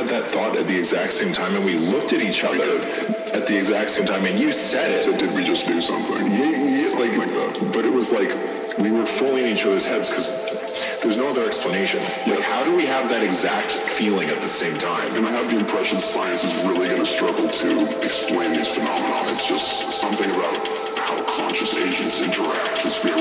had that thought at the exact same time and we looked at each other at the exact same time and you said it. So did we just do something? Yeah, yeah like, like that. But it was like we were fully in each other's heads because there's no other explanation. Like, how do we have that exact feeling at the same time? And I have the impression science is really going to struggle to explain these phenomena. It's just something about how conscious agents interact is very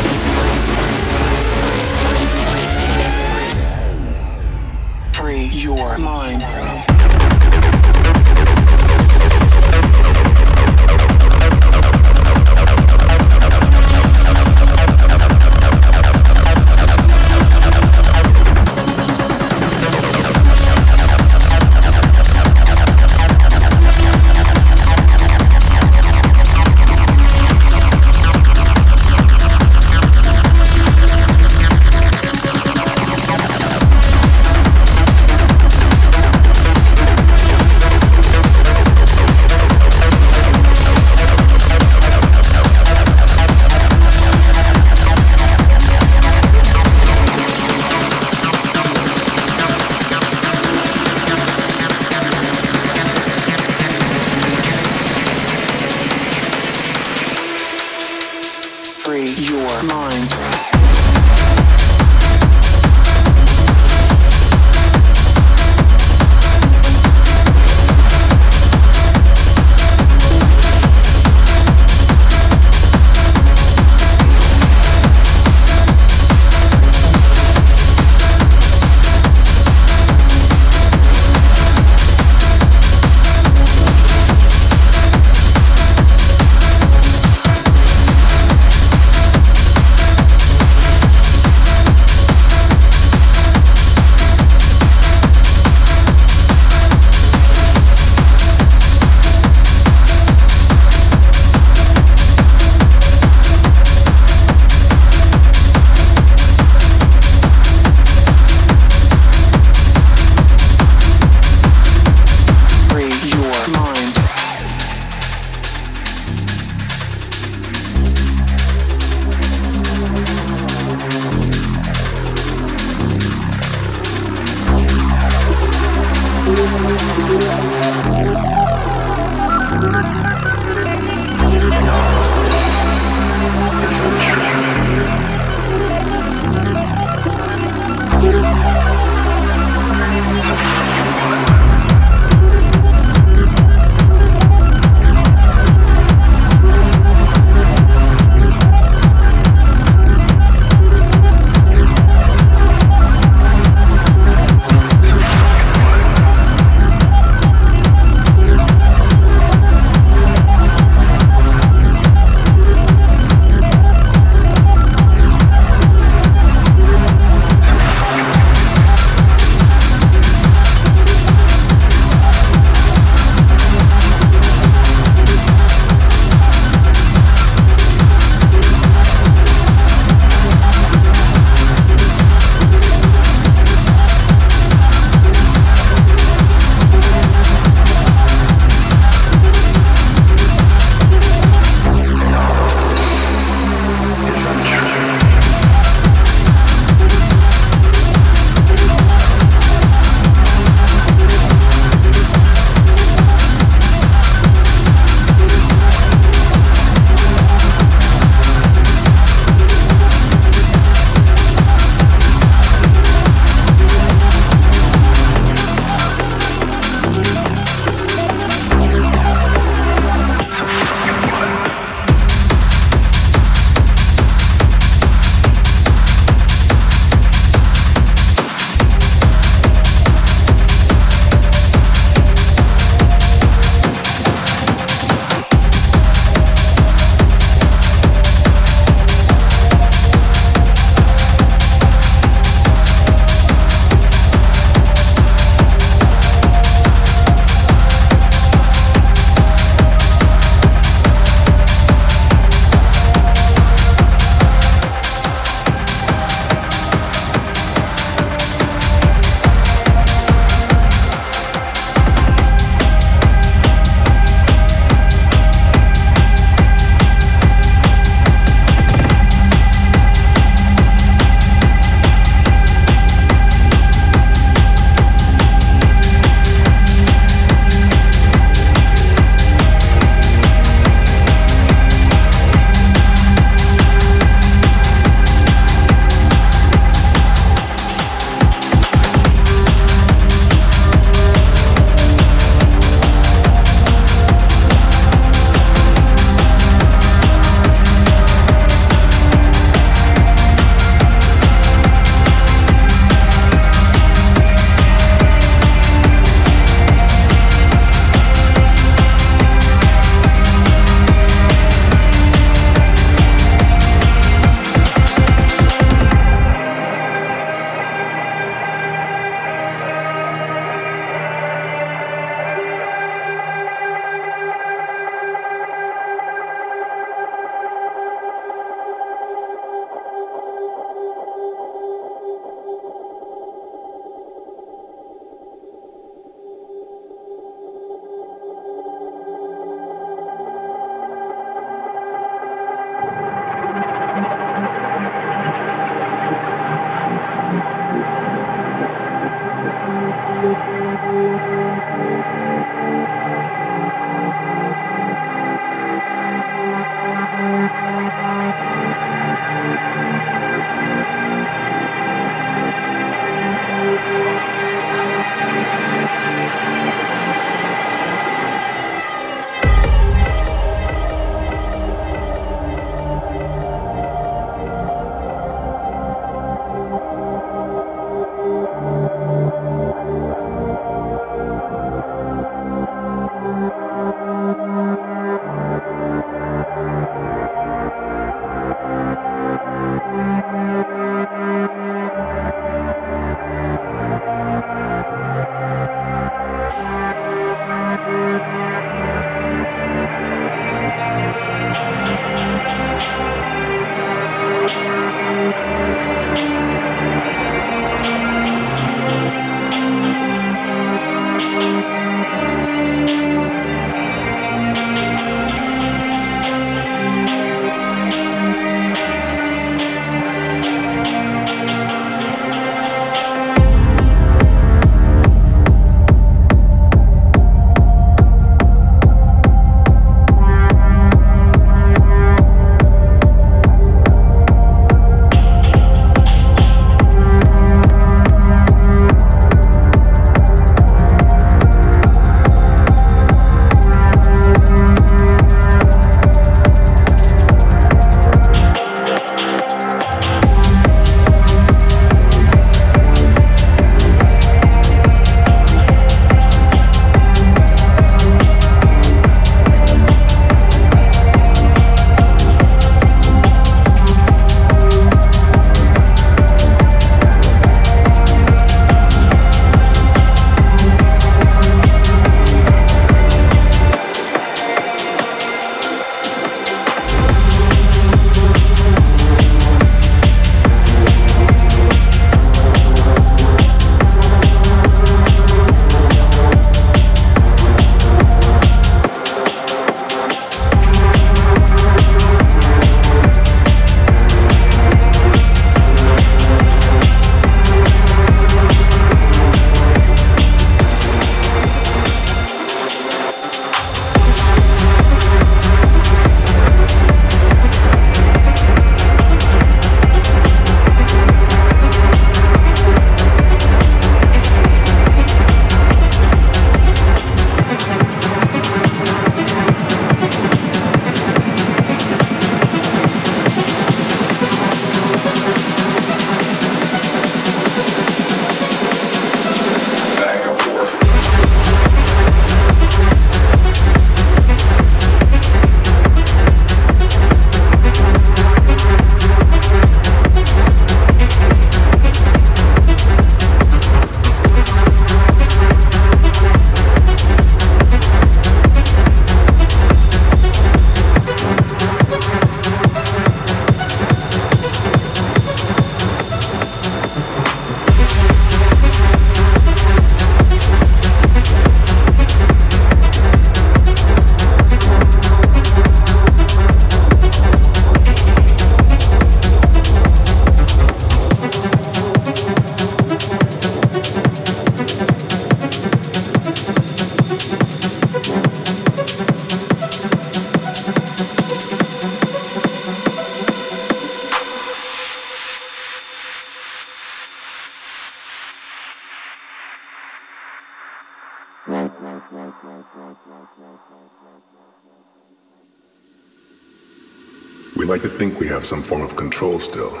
control still,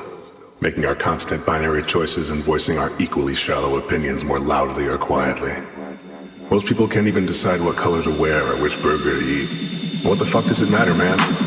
making our constant binary choices and voicing our equally shallow opinions more loudly or quietly. Most people can't even decide what color to wear or which burger to eat. What the fuck does it matter, man?